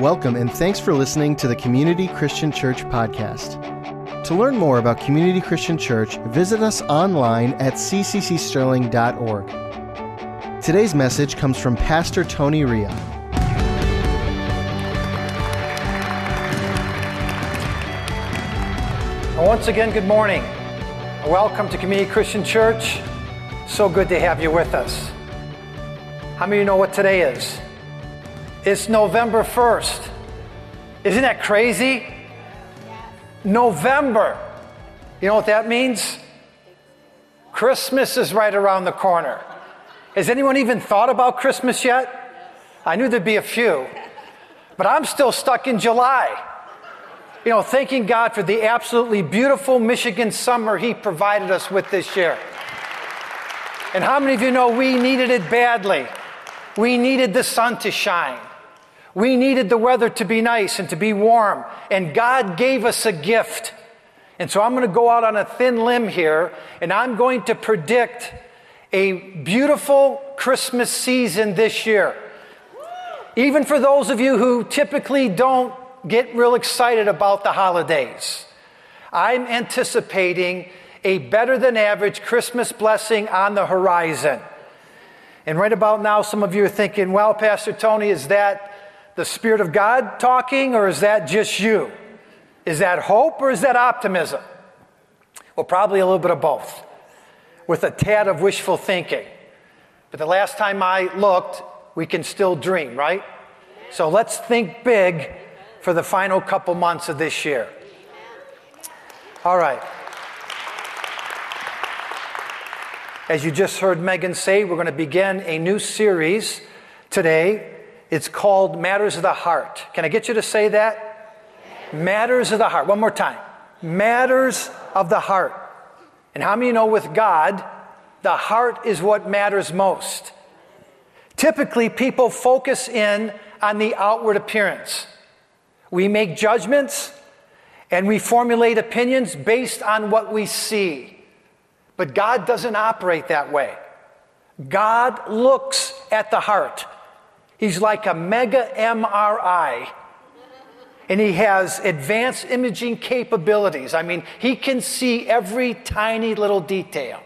Welcome and thanks for listening to the Community Christian Church podcast. To learn more about Community Christian Church, visit us online at cccsterling.org. Today's message comes from Pastor Tony Ria. Once again, good morning. Welcome to Community Christian Church. So good to have you with us. How many of you know what today is? It's November 1st. Isn't that crazy? November. You know what that means? Christmas is right around the corner. Has anyone even thought about Christmas yet? I knew there'd be a few, but I'm still stuck in July. You know, thanking God for the absolutely beautiful Michigan summer He provided us with this year. And how many of you know we needed it badly? We needed the sun to shine. We needed the weather to be nice and to be warm, and God gave us a gift. And so I'm going to go out on a thin limb here, and I'm going to predict a beautiful Christmas season this year. Even for those of you who typically don't get real excited about the holidays, I'm anticipating a better than average Christmas blessing on the horizon. And right about now, some of you are thinking, well, Pastor Tony, is that the Spirit of God talking, or is that just you? Is that hope or is that optimism? Well, probably a little bit of both, with a tad of wishful thinking. But the last time I looked, we can still dream, right? So let's think big for the final couple months of this year. All right. As you just heard Megan say, we're going to begin a new series today it's called Matters of the Heart. Can I get you to say that? Matters of the Heart. One more time. Matters of the Heart. And how many know with God, the heart is what matters most? Typically, people focus in on the outward appearance. We make judgments and we formulate opinions based on what we see. But God doesn't operate that way. God looks at the heart. He's like a mega MRI. And he has advanced imaging capabilities. I mean, he can see every tiny little detail.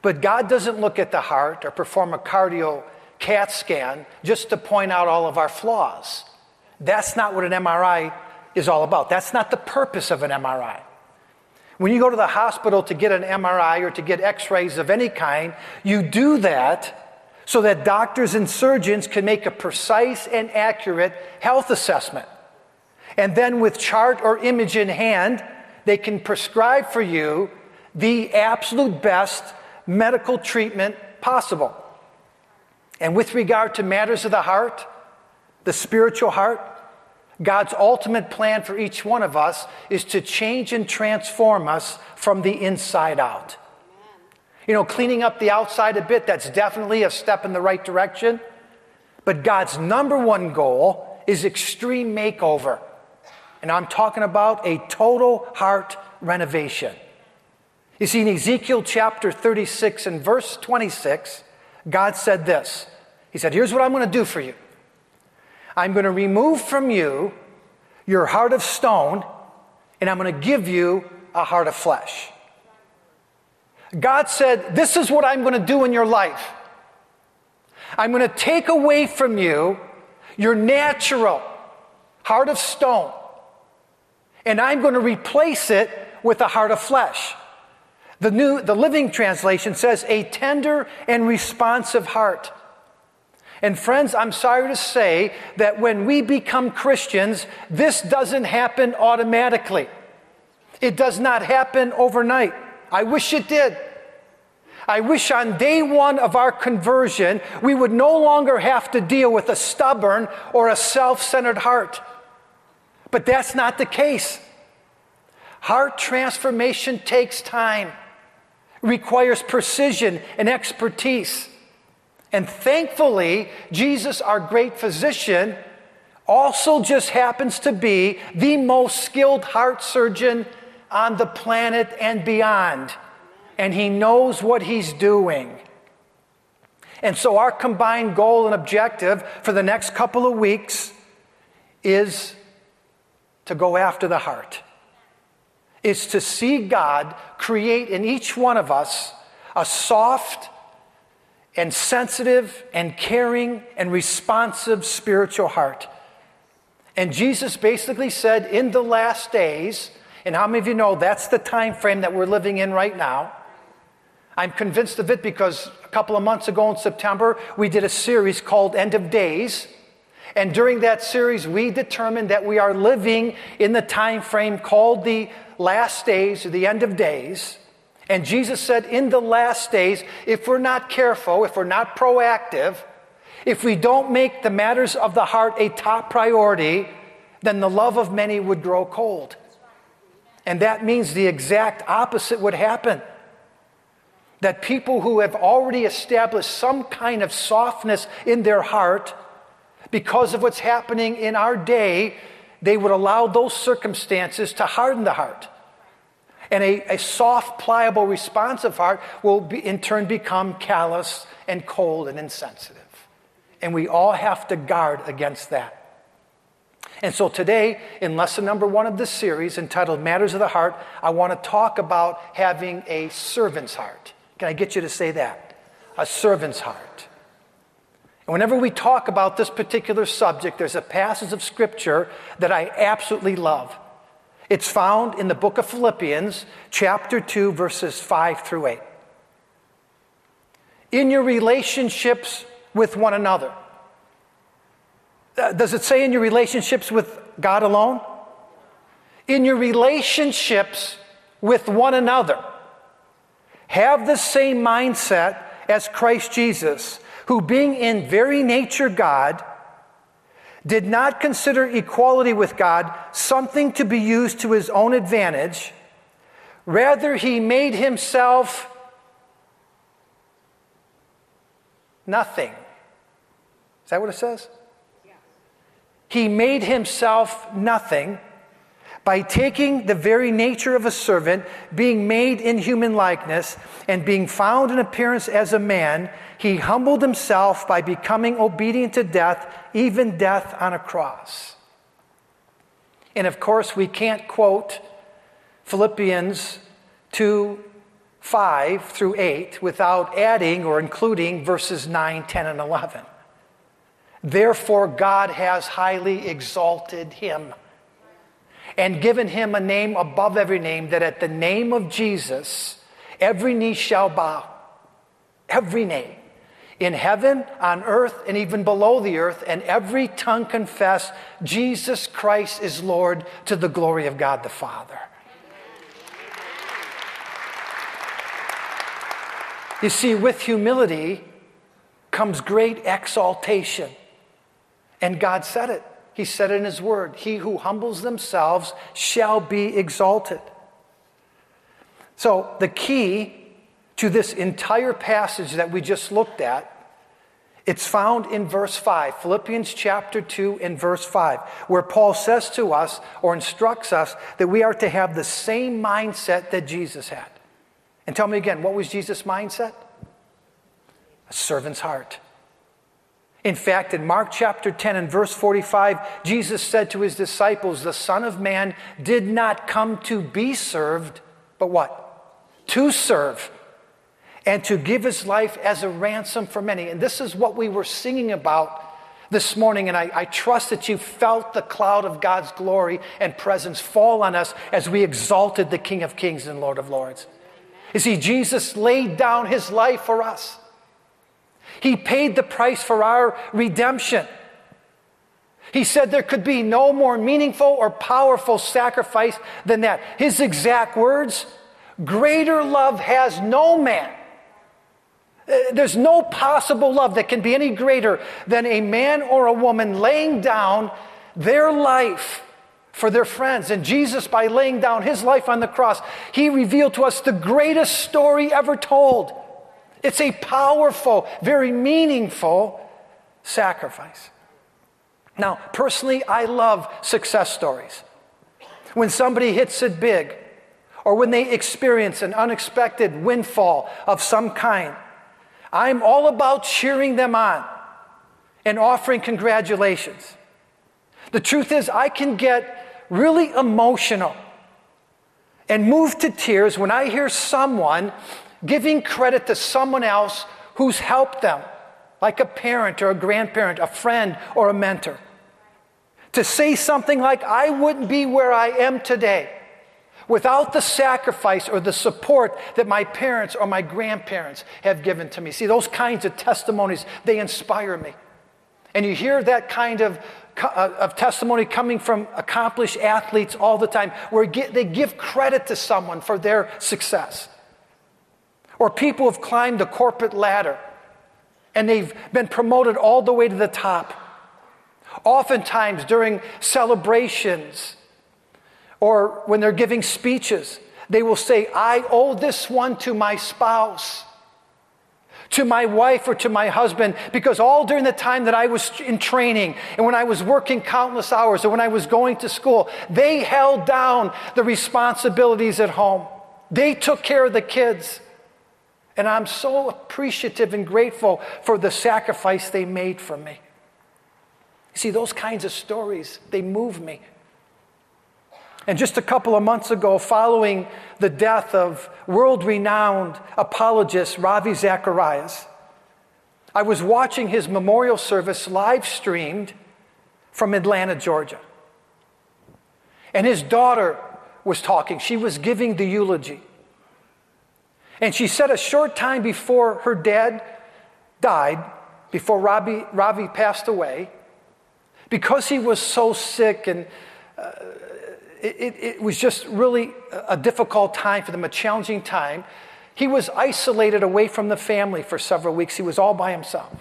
But God doesn't look at the heart or perform a cardio CAT scan just to point out all of our flaws. That's not what an MRI is all about. That's not the purpose of an MRI. When you go to the hospital to get an MRI or to get x rays of any kind, you do that so that doctors and surgeons can make a precise and accurate health assessment. And then, with chart or image in hand, they can prescribe for you the absolute best medical treatment possible. And with regard to matters of the heart, the spiritual heart, God's ultimate plan for each one of us is to change and transform us from the inside out. You know, cleaning up the outside a bit, that's definitely a step in the right direction. But God's number one goal is extreme makeover. And I'm talking about a total heart renovation. You see, in Ezekiel chapter 36 and verse 26, God said this He said, Here's what I'm going to do for you I'm going to remove from you your heart of stone, and I'm going to give you a heart of flesh. God said, This is what I'm going to do in your life. I'm going to take away from you your natural heart of stone, and I'm going to replace it with a heart of flesh. The new, the Living Translation says, a tender and responsive heart. And friends, I'm sorry to say that when we become Christians, this doesn't happen automatically. It does not happen overnight. I wish it did. I wish on day one of our conversion, we would no longer have to deal with a stubborn or a self centered heart. But that's not the case. Heart transformation takes time, requires precision and expertise. And thankfully, Jesus, our great physician, also just happens to be the most skilled heart surgeon on the planet and beyond. And he knows what he's doing. And so, our combined goal and objective for the next couple of weeks is to go after the heart, is to see God create in each one of us a soft and sensitive and caring and responsive spiritual heart. And Jesus basically said, in the last days, and how many of you know that's the time frame that we're living in right now? I'm convinced of it because a couple of months ago in September, we did a series called End of Days. And during that series, we determined that we are living in the time frame called the last days or the end of days. And Jesus said, in the last days, if we're not careful, if we're not proactive, if we don't make the matters of the heart a top priority, then the love of many would grow cold. And that means the exact opposite would happen. That people who have already established some kind of softness in their heart because of what's happening in our day, they would allow those circumstances to harden the heart. And a, a soft, pliable, responsive heart will be, in turn become callous and cold and insensitive. And we all have to guard against that. And so today, in lesson number one of this series entitled Matters of the Heart, I want to talk about having a servant's heart. Can I get you to say that? A servant's heart. And whenever we talk about this particular subject, there's a passage of scripture that I absolutely love. It's found in the book of Philippians, chapter 2, verses 5 through 8. In your relationships with one another. Uh, does it say in your relationships with God alone? In your relationships with one another. Have the same mindset as Christ Jesus, who, being in very nature God, did not consider equality with God something to be used to his own advantage. Rather, he made himself nothing. Is that what it says? He made himself nothing by taking the very nature of a servant, being made in human likeness, and being found in appearance as a man, he humbled himself by becoming obedient to death, even death on a cross. And of course, we can't quote Philippians 2 5 through 8 without adding or including verses 9, 10, and 11. Therefore, God has highly exalted him and given him a name above every name, that at the name of Jesus, every knee shall bow. Every name. In heaven, on earth, and even below the earth, and every tongue confess Jesus Christ is Lord to the glory of God the Father. You see, with humility comes great exaltation. And God said it. He said in His Word, He who humbles themselves shall be exalted. So, the key to this entire passage that we just looked at, it's found in verse 5, Philippians chapter 2 and verse 5, where Paul says to us or instructs us that we are to have the same mindset that Jesus had. And tell me again, what was Jesus' mindset? A servant's heart. In fact, in Mark chapter 10 and verse 45, Jesus said to his disciples, The Son of Man did not come to be served, but what? To serve and to give his life as a ransom for many. And this is what we were singing about this morning, and I, I, trust that you felt the cloud of God's glory and presence fall on us as we exalted the King of Kings and Lord of Lords. You see, Jesus laid down his life for us. He paid the price for our redemption. He said there could be no more meaningful or powerful sacrifice than that. His exact words greater love has no man. Uh, there's no possible love that can be any greater than a man or a woman laying down their life for their friends. And Jesus, by laying down his life on the cross, he revealed to us the greatest story ever told. It's a powerful, very meaningful sacrifice. Now, personally, I love success stories. When somebody hits it big, or when they experience an unexpected windfall of some kind, I'm all about cheering them on and offering congratulations. The truth is, I can get really emotional and move to tears when I hear someone giving credit to someone else who's helped them, like a parent or a grandparent, a friend or a mentor. To say something like, I wouldn't be where I am today without the sacrifice or the support that my parents or my grandparents have given to me. See, those kinds of testimonies, they inspire me. And you hear that kind of, uh, of testimony coming from accomplished athletes all the time, where they give credit to someone for their success. Or people have climbed the corporate ladder and they've been promoted all the way to the top. Oftentimes during celebrations or when they're giving speeches, they will say, I owe this one to my spouse, to my wife, or to my husband, because all during the time that I was in training and when I was working countless hours or when I was going to school, they held down the responsibilities at home. They took care of the kids. And I'm so appreciative and grateful for the sacrifice they made for me. You see, those kinds of stories, they move me. And just a couple of months ago, following the death of world renowned apologist Ravi Zacharias, I was watching his memorial service live streamed from Atlanta, Georgia. And his daughter was talking, she was giving the eulogy. And she said a short time before her dad died, before Ravi, Ravi passed away, because he was so sick and uh, it, it, was just really a difficult time for them, a challenging time. He was isolated away from the family for several weeks. He was all by himself.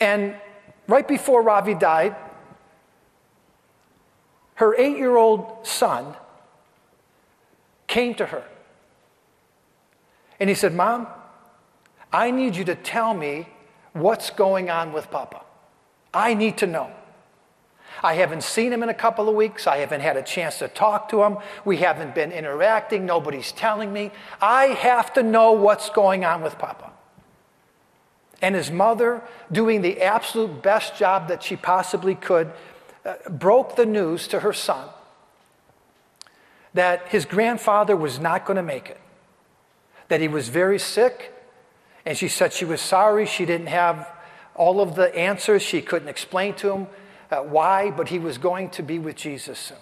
And right before Ravi died, her eight year old son came to her. And he said, Mom, I need you to tell me what's going on with Papa. I need to know. I haven't seen him in a couple of weeks. I haven't had a chance to talk to him. We haven't been interacting. Nobody's telling me. I have to know what's going on with Papa. And his mother, doing the absolute best job that she possibly could, uh, broke the news to her son that his grandfather was not going to make it, that he was very sick. And she said she was sorry she didn't have all of the answers. She couldn't explain to him uh, why, but he was going to be with Jesus soon.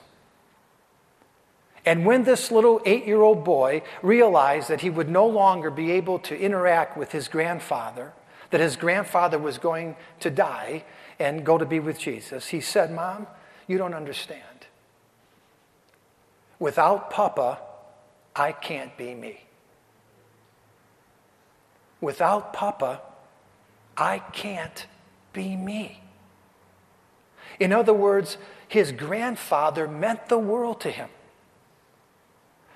And when this little eight year old boy realized that he would no longer be able to interact with his grandfather, that his grandfather was going to die and go to be with Jesus, he said, Mom, you don't understand. Without Papa, I can't be me. Without Papa, I can't be me. In other words, his grandfather meant the world to him.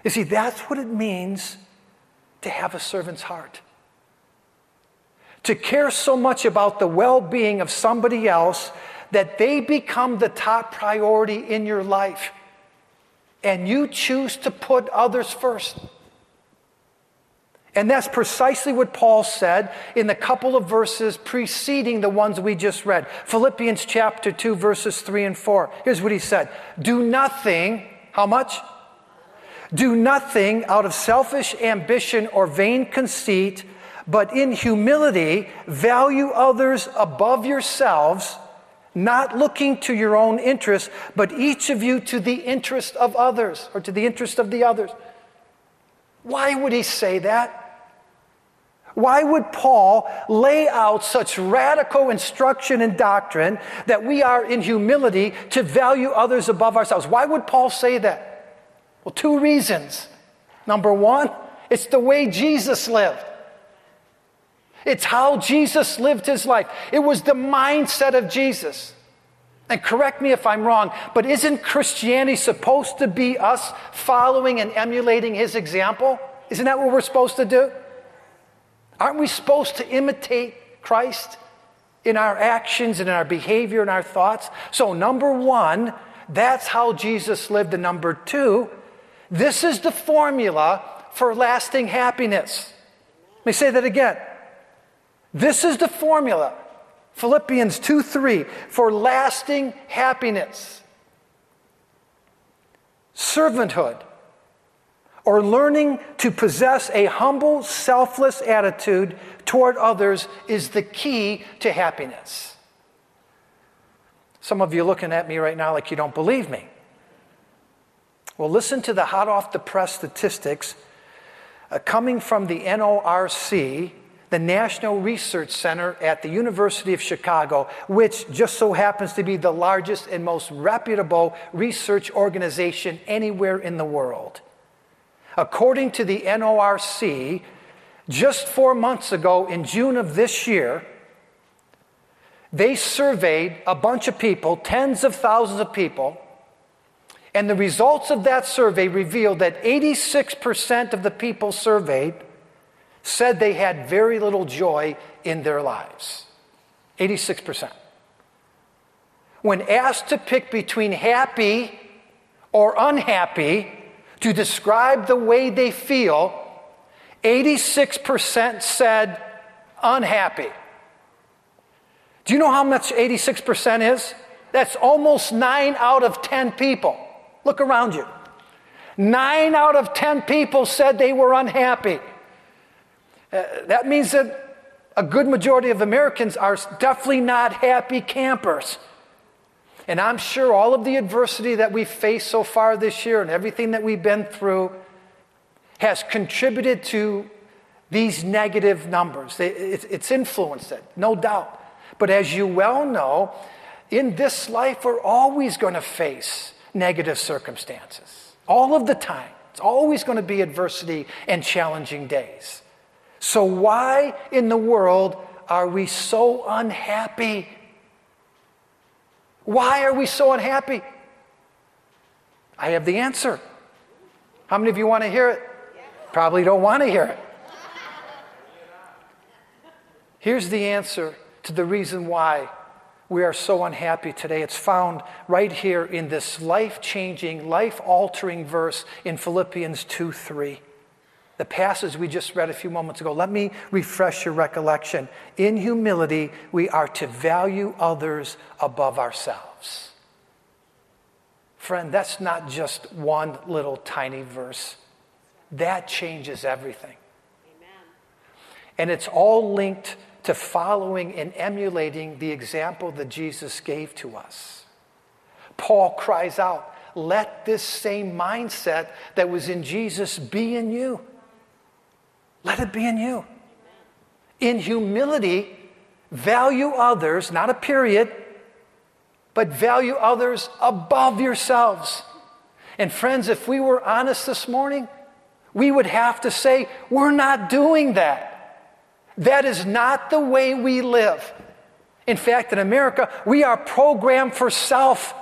You see, that's what it means to have a servant's heart. To care so much about the well being of somebody else that they become the top priority in your life and you choose to put others first. And that's precisely what Paul said in the couple of verses preceding the ones we just read. Philippians chapter 2, verses 3 and 4. Here's what he said Do nothing, how much? Do nothing out of selfish ambition or vain conceit, but in humility value others above yourselves not looking to your own interest, but each of you to the interest of others or to the interest of the others. Why would he say that? Why would Paul lay out such radical instruction and doctrine that we are in humility to value others above ourselves? Why would Paul say that? Well, two reasons. Number one, it's the way Jesus lived. It's how Jesus lived his life. It was the mindset of Jesus. And correct me if I'm wrong, but isn't Christianity supposed to be us following and emulating his example? Isn't that what we're supposed to do? Aren't we supposed to imitate Christ in our actions and in our behavior and our thoughts? So, number one, that's how Jesus lived. And number two, this is the formula for lasting happiness. Let me say that again. This is the formula Philippians 2 3, for lasting happiness, servanthood, or learning to possess a humble, selfless attitude toward others is the key to happiness. Some of you looking at me right now like you don't believe me. Well, listen to the hot off the press statistics uh, coming from the NORC the National Research Center at the University of Chicago, which just so happens to be the largest and most reputable research organization anywhere in the world. According to the NORC, just four months ago, in June of this year, they surveyed a bunch of people, tens of thousands of people, and the results of that survey revealed that 86% of the people surveyed said they had very little joy in their lives. 86%. When asked to pick between happy or unhappy to describe the way they feel, 86% said unhappy. Do you know how much 86% is? That's almost 9 out of 10 people. Look around you. 9 out of 10 people said they were unhappy. Uh, that means that a good majority of Americans are definitely not happy campers. And I'm sure all of the adversity that we've faced so far this year and everything that we've been through has contributed to these negative numbers. It's influenced it, no doubt. But as you well know, in this life, we're always going to face negative circumstances. All of the time. It's always going to be adversity and challenging days. So, why in the world are we so unhappy? Why are we so unhappy? I have the answer. How many of you want to hear it? Probably don't want to hear it. Here's the answer to the reason why we are so unhappy today. It's found right here in this life changing, life altering verse in Philippians 2 3 the passage we just read a few moments ago, let me refresh your recollection. In humility, we are to value others above ourselves. Friend, that's not just one little tiny verse, that changes everything. Amen. And it's all linked to following and emulating the example that Jesus gave to us. Paul cries out, Let this same mindset that was in Jesus be in you. Let it be in you. In humility, value others, not a period, but value others above yourselves. And friends, if we were honest this morning, we would have to say, we're not doing that. That is not the way we live. In fact, in America, we are programmed for self.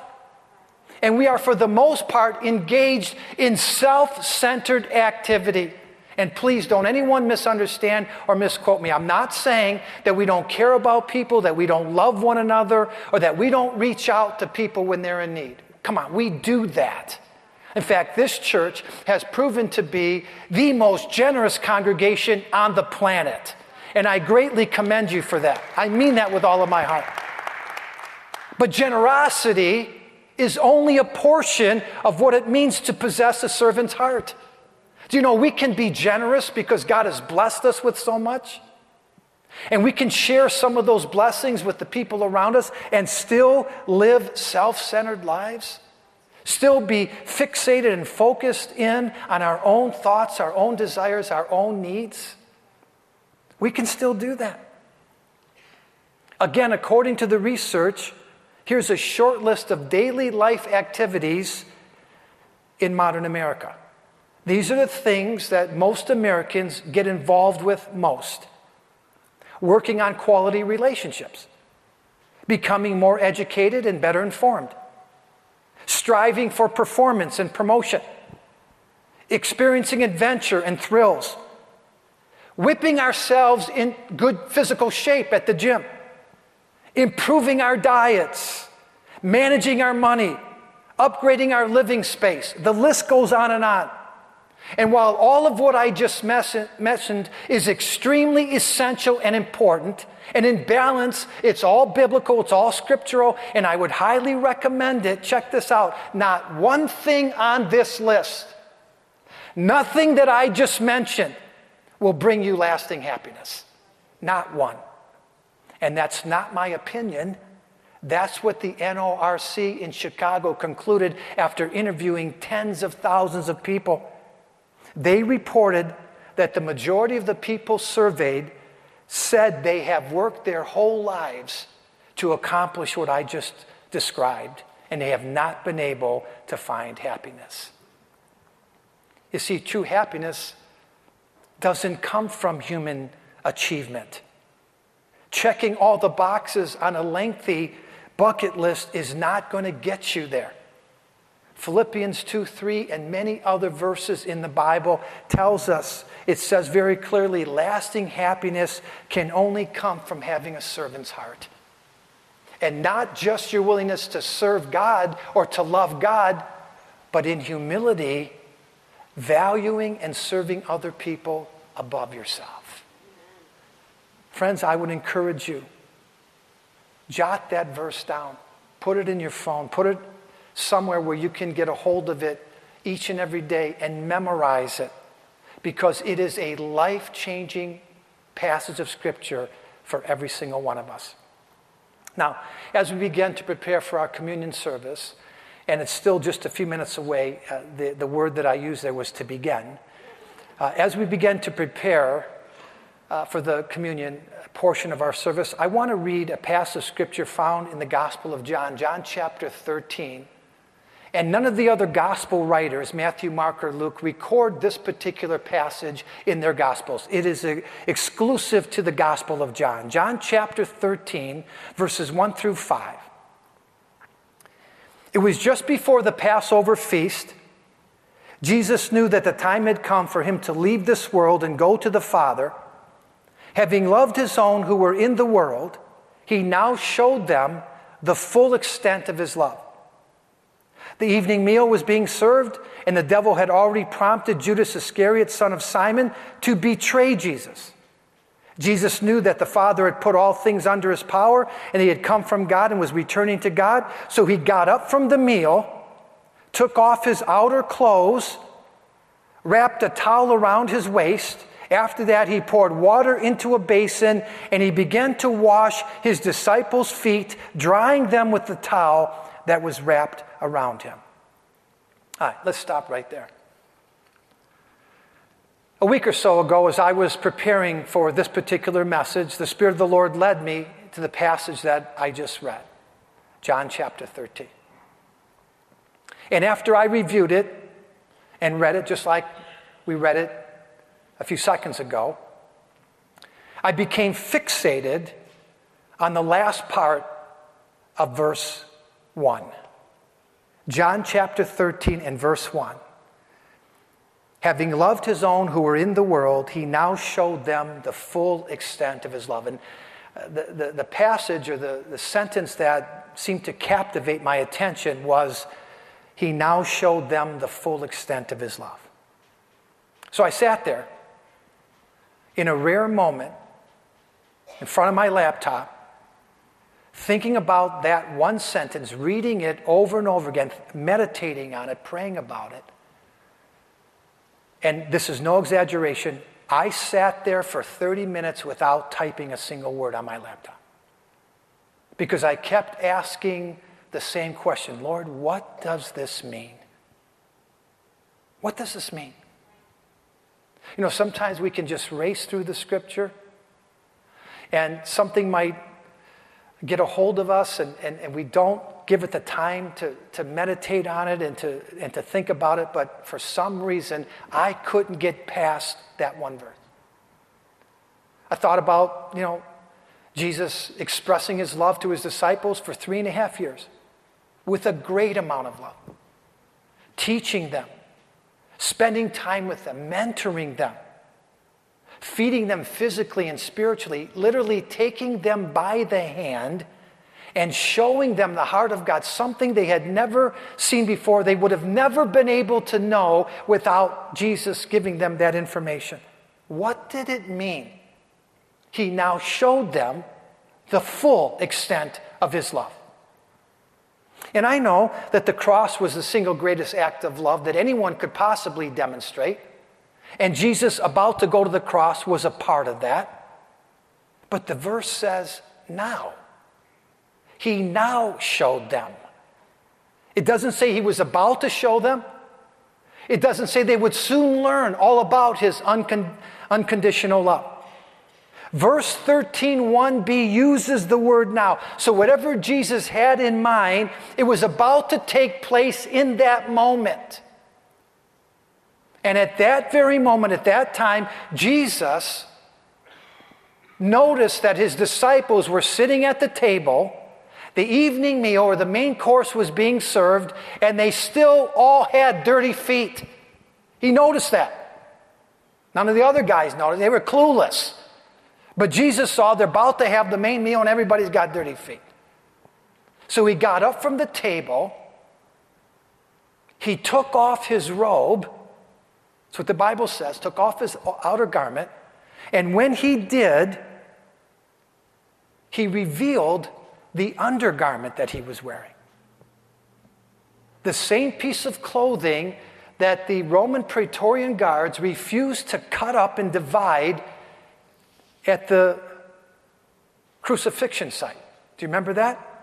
And we are, for the most part, engaged in self centered activity. And please don't anyone misunderstand or misquote me. I'm not saying that we don't care about people, that we don't love one another, or that we don't reach out to people when they're in need. Come on, we do that. In fact, this church has proven to be the most generous congregation on the planet. And I greatly commend you for that. I mean that with all of my heart. But generosity is only a portion of what it means to possess a servant's heart. Do you know we can be generous because God has blessed us with so much? And we can share some of those blessings with the people around us and still live self centered lives? Still be fixated and focused in on our own thoughts, our own desires, our own needs? We can still do that. Again, according to the research, here's a short list of daily life activities in modern America. These are the things that most Americans get involved with most. Working on quality relationships, becoming more educated and better informed, striving for performance and promotion, experiencing adventure and thrills, whipping ourselves in good physical shape at the gym, improving our diets, managing our money, upgrading our living space. The list goes on and on. And while all of what I just mentioned is extremely essential and important, and in balance, it's all biblical, it's all scriptural, and I would highly recommend it. Check this out. Not one thing on this list, nothing that I just mentioned will bring you lasting happiness. Not one. And that's not my opinion. That's what the NORC in Chicago concluded after interviewing tens of thousands of people. They reported that the majority of the people surveyed said they have worked their whole lives to accomplish what I just described, and they have not been able to find happiness. You see, true happiness doesn't come from human achievement. Checking all the boxes on a lengthy bucket list is not going to get you there. Philippians 2 3 and many other verses in the Bible tells us, it says very clearly, lasting happiness can only come from having a servant's heart. And not just your willingness to serve God or to love God, but in humility, valuing and serving other people above yourself. Friends, I would encourage you, jot that verse down. Put it in your phone. Put it somewhere where you can get a hold of it each and every day and memorize it because it is a life changing passage of Scripture for every single one of us. Now, as we begin to prepare for our communion service, and it's still just a few minutes away, uh, the, the word that I used there was to begin. Uh, as we begin to prepare uh, for the communion portion of our service, I want to read a passage of scripture found in the Gospel of John, John chapter 13, and none of the other gospel writers, Matthew, Mark, or Luke, record this particular passage in their gospels. It is exclusive to the Gospel of John. John chapter 13, verses 1 through 5. It was just before the Passover feast. Jesus knew that the time had come for him to leave this world and go to the Father. Having loved his own who were in the world, he now showed them the full extent of his love. The evening meal was being served, and the devil had already prompted Judas Iscariot, son of Simon, to betray Jesus. Jesus knew that the Father had put all things under his power, and he had come from God and was returning to God. So he got up from the meal, took off his outer clothes, wrapped a towel around his waist. After that, he poured water into a basin and he began to wash his disciples' feet, drying them with the towel that was wrapped around him. All right, let's stop right there. A week or so ago, as I was preparing for this particular message, the Spirit of the Lord led me to the passage that I just read John chapter 13. And after I reviewed it and read it just like we read it a few seconds ago, I became fixated on the last part of verse 1. John chapter 13 and verse 1. Having loved his own who were in the world, he now showed them the full extent of his love. And uh, the, the, the passage or the, the sentence that seemed to captivate my attention was, He now showed them the full extent of his love. So I sat there in a rare moment in front of my laptop thinking about that one sentence, reading it over and over again, meditating on it, praying about it. And this is no exaggeration. I sat there for 30 minutes without typing a single word on my laptop because I kept asking the same question Lord, what does this mean? What does this mean? You know, sometimes we can just race through the scripture and something might get a hold of us and, and, and we don't give it the time to, to meditate on it and to, and to think about it, but for some reason, I couldn't get past that one verse. I thought about, you know, Jesus expressing his love to his disciples for three and a half years with a great amount of love, teaching them, spending time with them, mentoring them feeding them physically and spiritually, literally taking them by the hand and showing them the heart of God, something they had never seen before. They would have never been able to know without Jesus giving them that information. What did it mean? He now showed them the full extent of his love. And I know that the cross was the single greatest act of love that anyone could possibly demonstrate. And Jesus, about to go to the cross, was a part of that. But the verse says, now. He now showed them. It doesn't say he was about to show them. It doesn't say they would soon learn all about his uncon- unconditional love. Verse 13, 1b uses the word now. So, whatever Jesus had in mind, it was about to take place in that moment. And at that very moment, at that time, Jesus noticed that his disciples were sitting at the table. The evening meal or the main course was being served, and they still all had dirty feet. He noticed that. None of the other guys noticed. They were clueless. But Jesus saw they're about to have the main meal and everybody's got dirty feet. So he got up from the table. He took off his robe. That's what the Bible says. Took off his outer garment. And when he did, he revealed the undergarment that he was wearing. The same piece of clothing that the Roman Praetorian guards refused to cut up and divide at the crucifixion site. Do you remember that?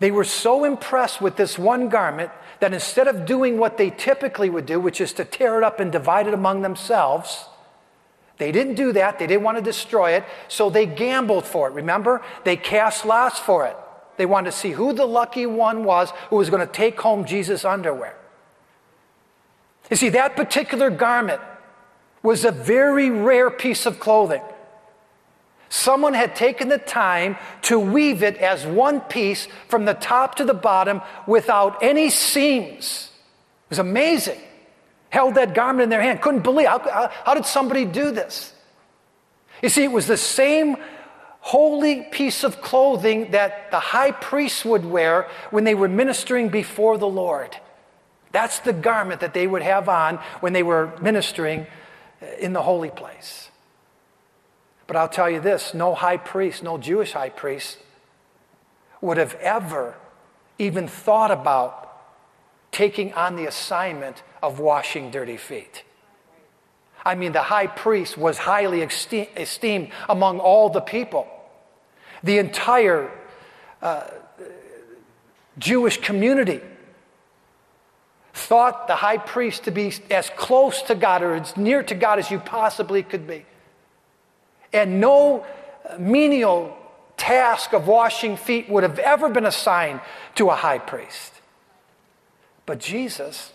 They were so impressed with this one garment that instead of doing what they typically would do, which is to tear it up and divide it among themselves, they didn't do that. They didn't want to destroy it, so they gambled for it. Remember? They cast lots for it. They wanted to see who the lucky one was who was going to take home Jesus' underwear. You see, that particular garment was a very rare piece of clothing. Someone had taken the time to weave it as one piece from the top to the bottom without any seams. It was amazing. Held that garment in their hand. Couldn't believe how, how, did somebody do this? You see, it was the same holy piece of clothing that the high priests would wear when they were ministering before the Lord. That's the garment that they would have on when they were ministering in the holy place. But I'll tell you this no high priest, no Jewish high priest, would have ever even thought about taking on the assignment of washing dirty feet. I mean, the high priest was highly esteemed among all the people. The entire uh, Jewish community thought the high priest to be as close to God or as near to God as you possibly could be. And no menial task of washing feet would have ever been assigned to a high priest. But Jesus,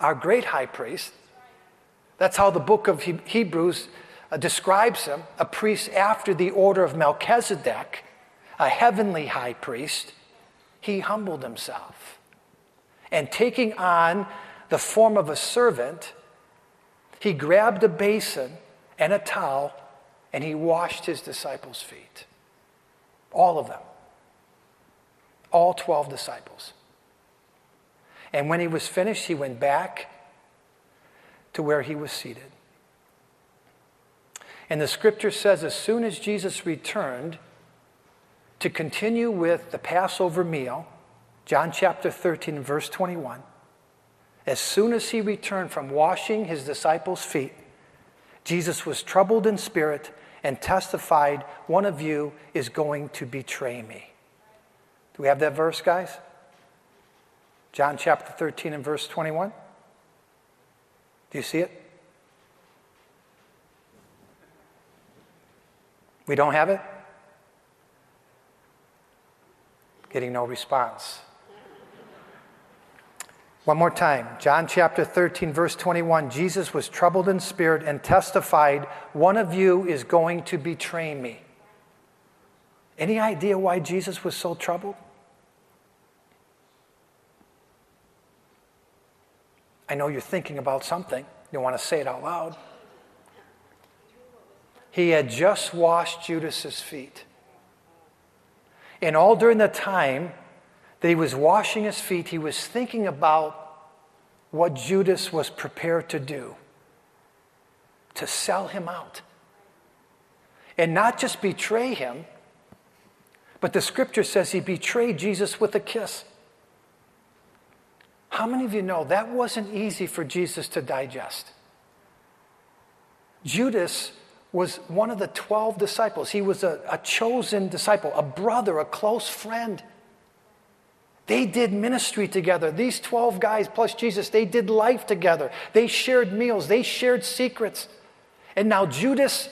our great high priest, that's how the book of Hebrews uh, describes him a priest after the order of Melchizedek, a heavenly high priest. He humbled himself and taking on the form of a servant, he grabbed a basin and a towel and he washed his disciples' feet. All of them. All 12 disciples. And when he was finished, he went back to where he was seated. And the scripture says, as soon as Jesus returned to continue with the Passover meal, John chapter 13, verse 21. As soon as he returned from washing his disciples' feet, Jesus was troubled in spirit and testified, One of you is going to betray me. Do we have that verse, guys? John chapter 13 and verse 21. Do you see it? We don't have it? Getting no response. One more time, John chapter 13, verse 21. Jesus was troubled in spirit and testified, One of you is going to betray me. Any idea why Jesus was so troubled? I know you're thinking about something. You want to say it out loud. He had just washed Judas's feet. And all during the time that he was washing his feet, he was thinking about what Judas was prepared to do to sell him out. And not just betray him, but the scripture says he betrayed Jesus with a kiss. How many of you know that wasn't easy for Jesus to digest? Judas was one of the 12 disciples. He was a, a, chosen disciple, a brother, a close friend. They did ministry together. These 12 guys plus Jesus, they did life together. They shared meals, they shared secrets. And now Judas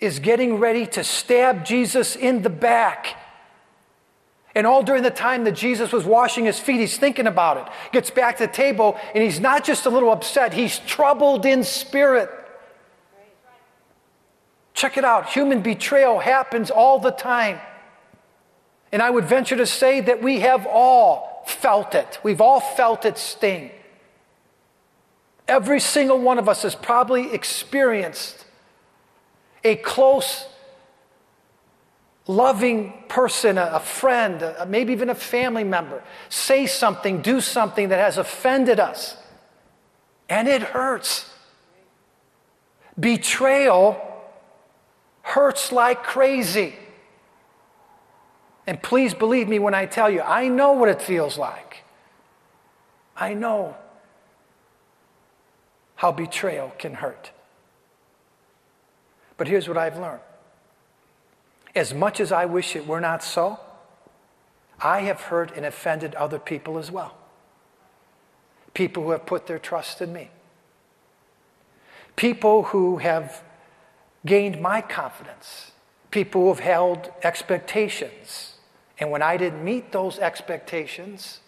is getting ready to stab Jesus in the back. And all during the time that Jesus was washing his feet, he's thinking about it. Gets back to the table, and he's not just a little upset, he's troubled in spirit. Check it out human betrayal happens all the time. And I would venture to say that we have all felt it. We've all felt its sting. Every single one of us has probably experienced a close, loving person, a, friend, maybe even a family member, say something, do something that has offended us. And it hurts. Betrayal hurts like crazy. And please believe me when I tell you, I know what it feels like. I know how betrayal can hurt. But here's what I've learned as much as I wish it were not so, I have hurt and offended other people as well. People who have put their trust in me. People who have gained my confidence. People who have held expectations. And when I didn't meet those expectations,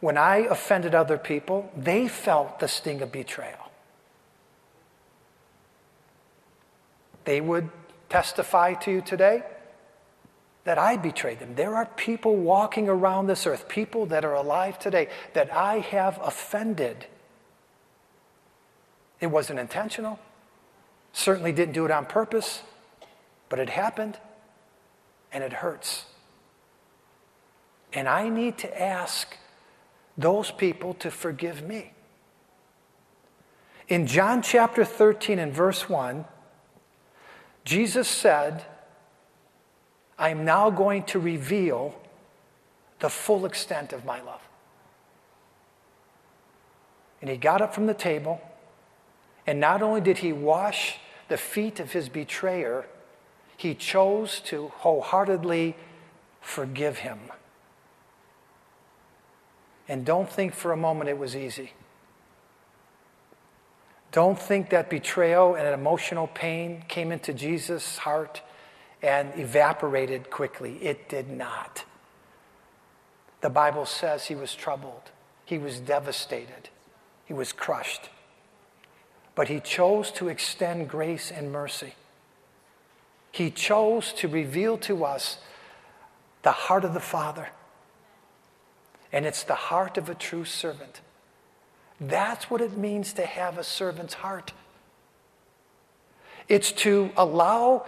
when I offended other people, they felt the sting of betrayal. they would testify to you today that I betrayed them. There are people walking around this earth, people that are alive today, that I have offended. It wasn't intentional, certainly didn't do it on purpose, but it happened and it hurts. And I need to ask those people to forgive me. In John chapter 13 and verse 1, Jesus said, I am now going to reveal the full extent of my love. And he got up from the table, and not only did he wash the feet of his betrayer, he chose to wholeheartedly forgive him. And don't think for a moment it was easy. Don't think that betrayal and emotional pain came into Jesus' heart and evaporated quickly. It did not. The Bible says he was troubled, he was devastated, he was crushed. But he chose to extend grace and mercy. He chose to reveal to us the heart of the Father. And it's the heart of a true servant. That's what it means to have a servant's heart. It's to allow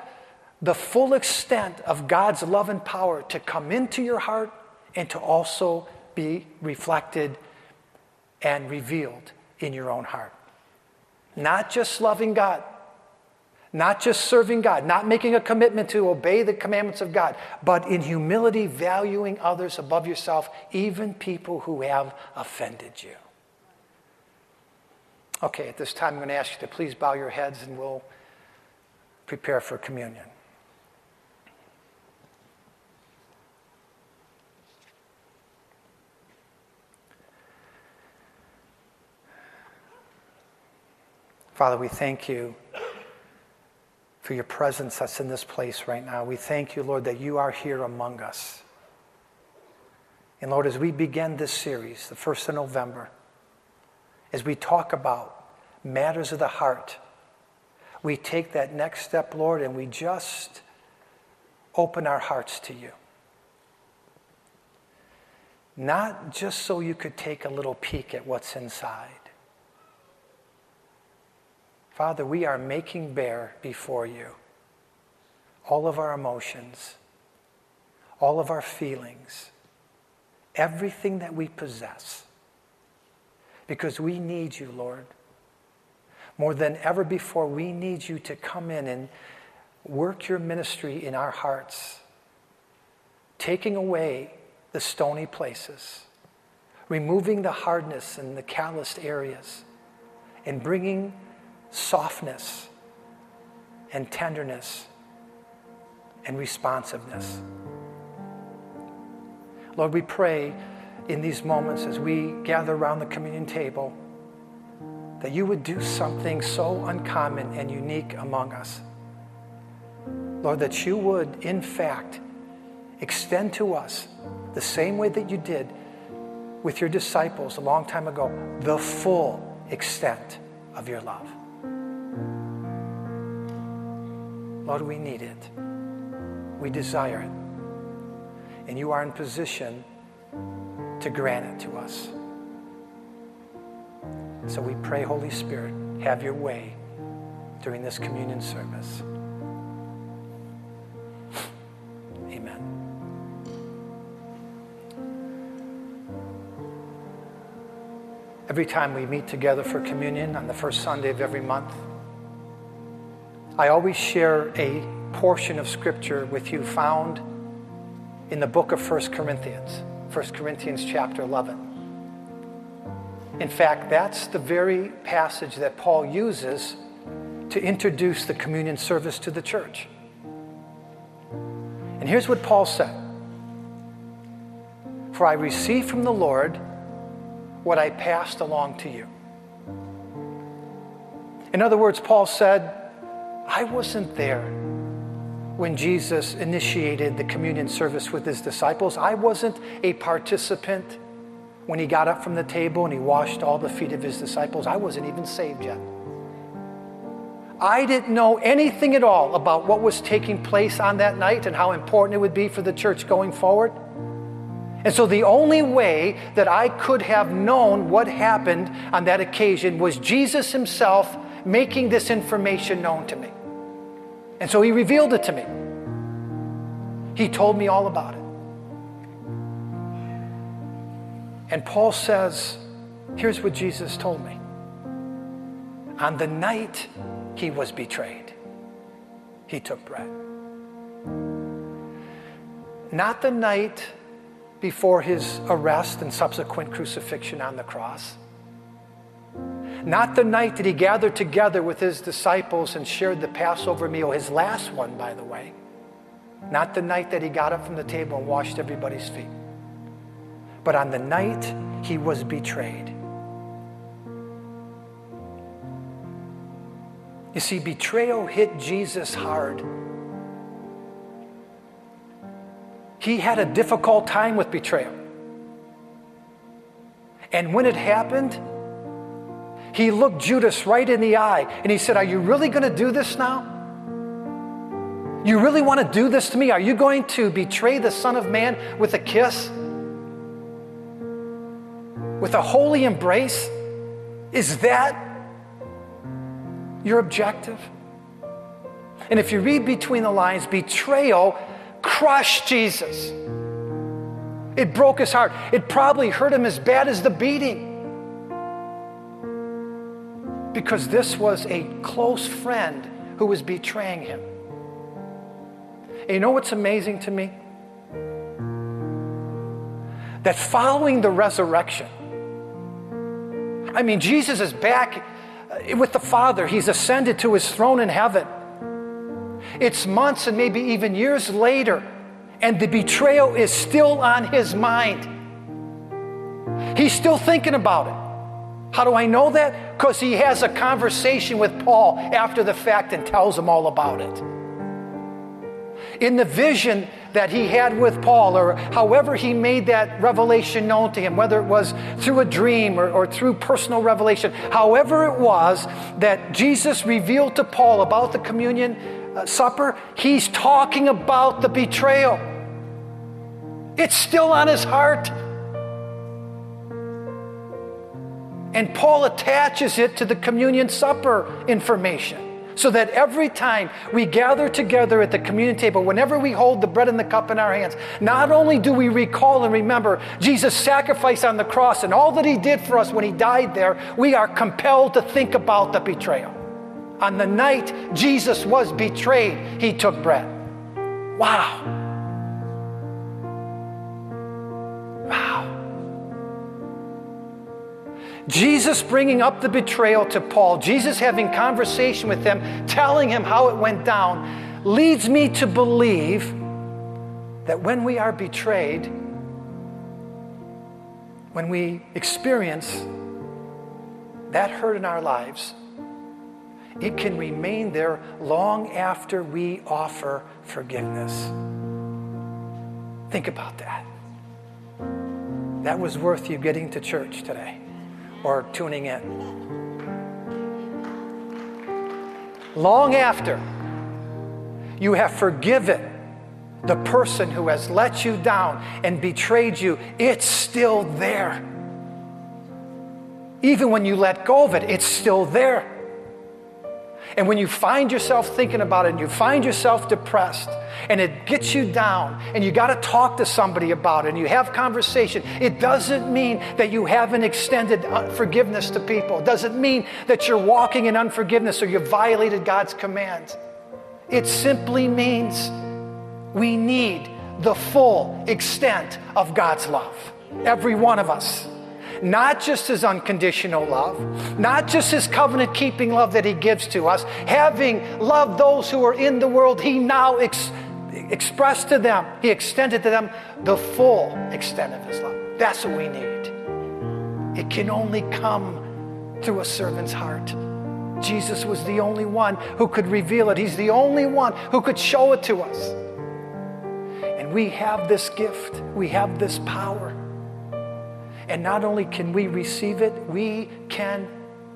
the full extent of God's love and power to come into your heart and to also be reflected and revealed in your own heart. Not just loving God, not just serving God, not making a commitment to obey the commandments of God, but in humility valuing others above yourself, even people who have offended you. Okay, at this time, I'm going to ask you to please bow your heads and we'll prepare for communion. Father, we thank you for your presence that's in this place right now. We thank you, Lord, that you are here among us. And Lord, as we begin this series, the 1st of November, as we talk about matters of the heart, we take that next step, Lord, and we just open our hearts to you. Not just so you could take a little peek at what's inside. Father, we are making bare before you all of our emotions, all of our feelings, everything that we possess. Because we need you, Lord. More than ever before, we need you to come in and work your ministry in our hearts, taking away the stony places, removing the hardness and the calloused areas, and bringing softness and tenderness and responsiveness. Lord, we pray in these moments as we gather around the communion table that you would do something so uncommon and unique among us. Lord, that you would, in fact, extend to us the same way that you did with your disciples a long time ago, the full extent of your love. Lord, we need it. We desire it. And you are in position to grant it to us. So we pray, Holy Spirit, have your way during this communion service. Amen. Every time we meet together for communion on the first Sunday of every month, I always share a portion of Scripture with you found in the book of 1 Corinthians, 1 Corinthians chapter 11. In fact, that's the very passage that Paul uses to introduce the communion service to the church. And here's what Paul said For I received from the Lord what I passed along to you. In other words, Paul said, I wasn't there when Jesus initiated the communion service with his disciples. I wasn't a participant when he got up from the table and he washed all the feet of his disciples, I wasn't even saved yet. I didn't know anything at all about what was taking place on that night and how important it would be for the church going forward. And so the only way that I could have known what happened on that occasion was Jesus himself making this information known to me. And so he revealed it to me. He told me all about it. And Paul says, here's what Jesus told me. On the night he was betrayed, he took bread. Not the night before his arrest and subsequent crucifixion on the cross. Not the night that he gathered together with his disciples and shared the Passover meal, his last one, by the way. Not the night that he got up from the table and washed everybody's feet but on the night he was betrayed. You see, betrayal hit Jesus hard. He had a difficult time with betrayal. And when it happened, he looked Judas right in the eye and he said, Are you really going to do this now? You really want to do this to me? Are you going to betray the Son of Man with a kiss? with a holy embrace? Is that your objective? And if you read between the lines, betrayal crushed Jesus. It broke his heart. It probably hurt him as bad as the beating. Because this was a close friend who was betraying him. And you know what's amazing to me? That following the resurrection, I mean, Jesus is back with the Father, He's ascended to His throne in heaven. It's months and maybe even years later, and the betrayal is still on His mind. He's still thinking about it. How do I know that? Because he has a conversation with Paul after the fact and tells him all about it. In the vision that he had with Paul, or however he made that revelation known to him, whether it was through a dream or, or through personal revelation, however it was that Jesus revealed to Paul about the communion uh, supper, he's talking about the betrayal. It's still on his heart. And Paul attaches it to the communion supper information. so that every time we gather together at the communion table, whenever we hold the bread and the cup in our hands, not only do we recall and remember Jesus' sacrifice on the cross and all that he did for us when he died there, we are compelled to think about the betrayal. On the night Jesus was betrayed, he took bread. Wow. Wow. Jesus bringing up the betrayal to Paul, Jesus having conversation with him, telling him how it went down, leads me to believe that when we are betrayed, when we experience that hurt in our lives, it can remain there long after we offer forgiveness. Think about that. That was worth you getting to church today or tuning in. Long after you have forgiven the person who has let you down and betrayed you, it's still there. Even when you let go of it, it's still there. And when you find yourself thinking about it and you find yourself depressed and it gets you down and you got to talk to somebody about it and you have conversation, it doesn't mean that you haven't extended forgiveness to people. It doesn't mean that you're walking in unforgiveness or you've violated God's commands. It simply means we need the full extent of God's love. Every one of us not just his unconditional love, not just his covenant keeping love that he gives to us, having loved those who are in the world, he now ex- expressed to them, he extended to them the full extent of his love. That's what we need. It can only come through a servant's heart. Jesus was the only one who could reveal it. He's the only one who could show it to us. And we have this gift, we have this power. And not only can we receive it, we can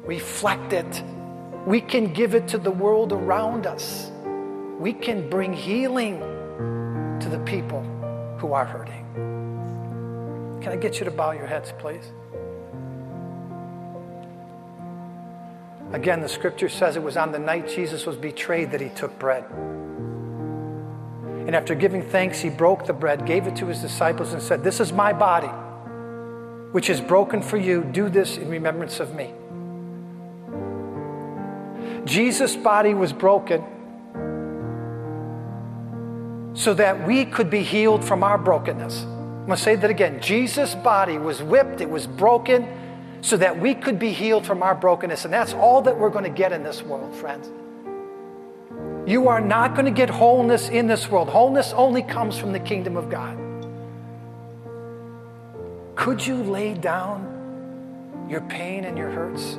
reflect it. We can give it to the world around us. We can bring healing to the people who are hurting. Can I get you to bow your heads, please? Again, the scripture says it was on the night Jesus was betrayed that he took bread. And after giving thanks, he broke the bread, gave it to his disciples, and said, This is my body which is broken for you, do this in remembrance of me. Jesus' body was broken so that we could be healed from our brokenness. I'm going to say that again. Jesus' body was whipped, it was broken so that we could be healed from our brokenness. And that's all that we're going to get in this world, friends. You are not going to get wholeness in this world. Wholeness only comes from the kingdom of God. Could you lay down your pain and your hurts?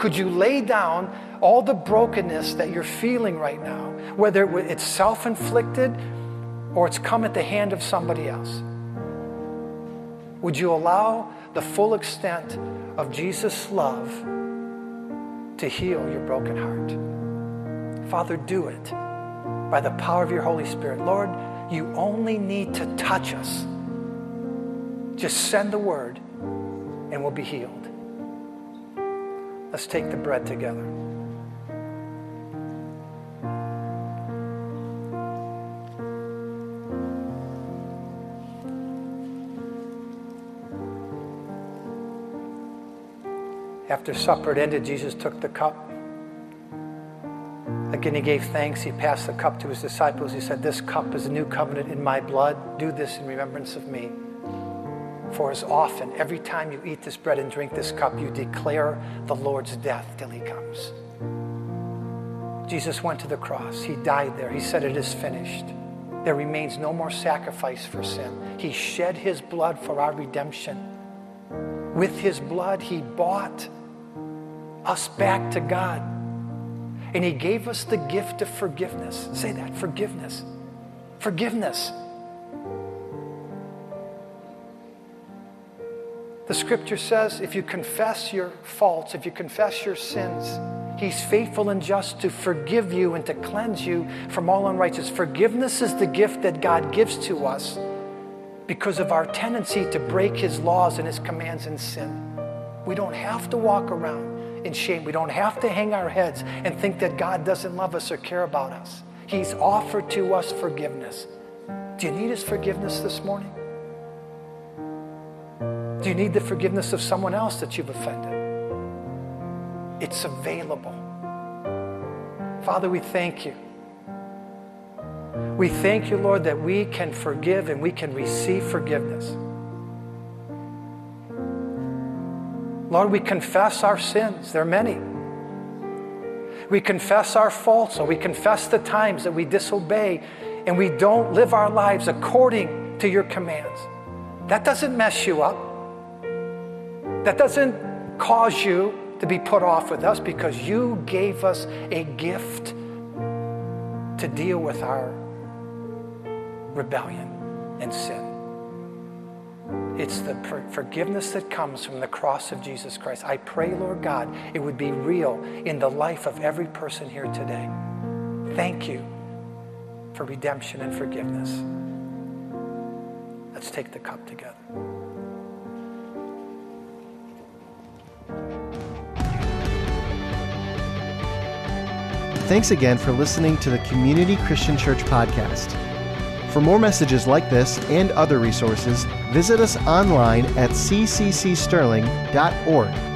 Could you lay down all the brokenness that you're feeling right now, whether it's self inflicted or it's come at the hand of somebody else? Would you allow the full extent of Jesus' love to heal your broken heart? Father, do it by the power of your Holy Spirit. Lord, you only need to touch us just send the word and we'll be healed. Let's take the bread together. After supper had ended, Jesus took the cup. Again, he gave thanks. He passed the cup to his disciples. He said, This cup is a new covenant in my blood. Do this in remembrance of me. For as often, every time you eat this bread and drink this cup, you declare the Lord's death till he comes. Jesus went to the cross. He died there. He said, It is finished. There remains no more sacrifice for sin. He shed his blood for our redemption. With his blood, he bought us back to God. And he gave us the gift of forgiveness. Say that forgiveness. Forgiveness. The scripture says if you confess your faults, if you confess your sins, He's faithful and just to forgive you and to cleanse you from all unrighteousness. Forgiveness is the gift that God gives to us because of our tendency to break His laws and His commands in sin. We don't have to walk around in shame. We don't have to hang our heads and think that God doesn't love us or care about us. He's offered to us forgiveness. Do you need His forgiveness this morning? Do you need the forgiveness of someone else that you've offended? It's available. Father, we thank you. We thank you, Lord, that we can forgive and we can receive forgiveness. Lord, we confess our sins. There are many. We confess our faults, or we confess the times that we disobey and we don't live our lives according to your commands. That doesn't mess you up. That doesn't cause you to be put off with us because you gave us a gift to deal with our rebellion and sin. It's the forgiveness that comes from the cross of Jesus Christ. I pray, Lord God, it would be real in the life of every person here today. Thank you for redemption and forgiveness. Let's take the cup together. Thanks again for listening to the Community Christian Church podcast. For more messages like this and other resources, visit us online at cccsterling.org.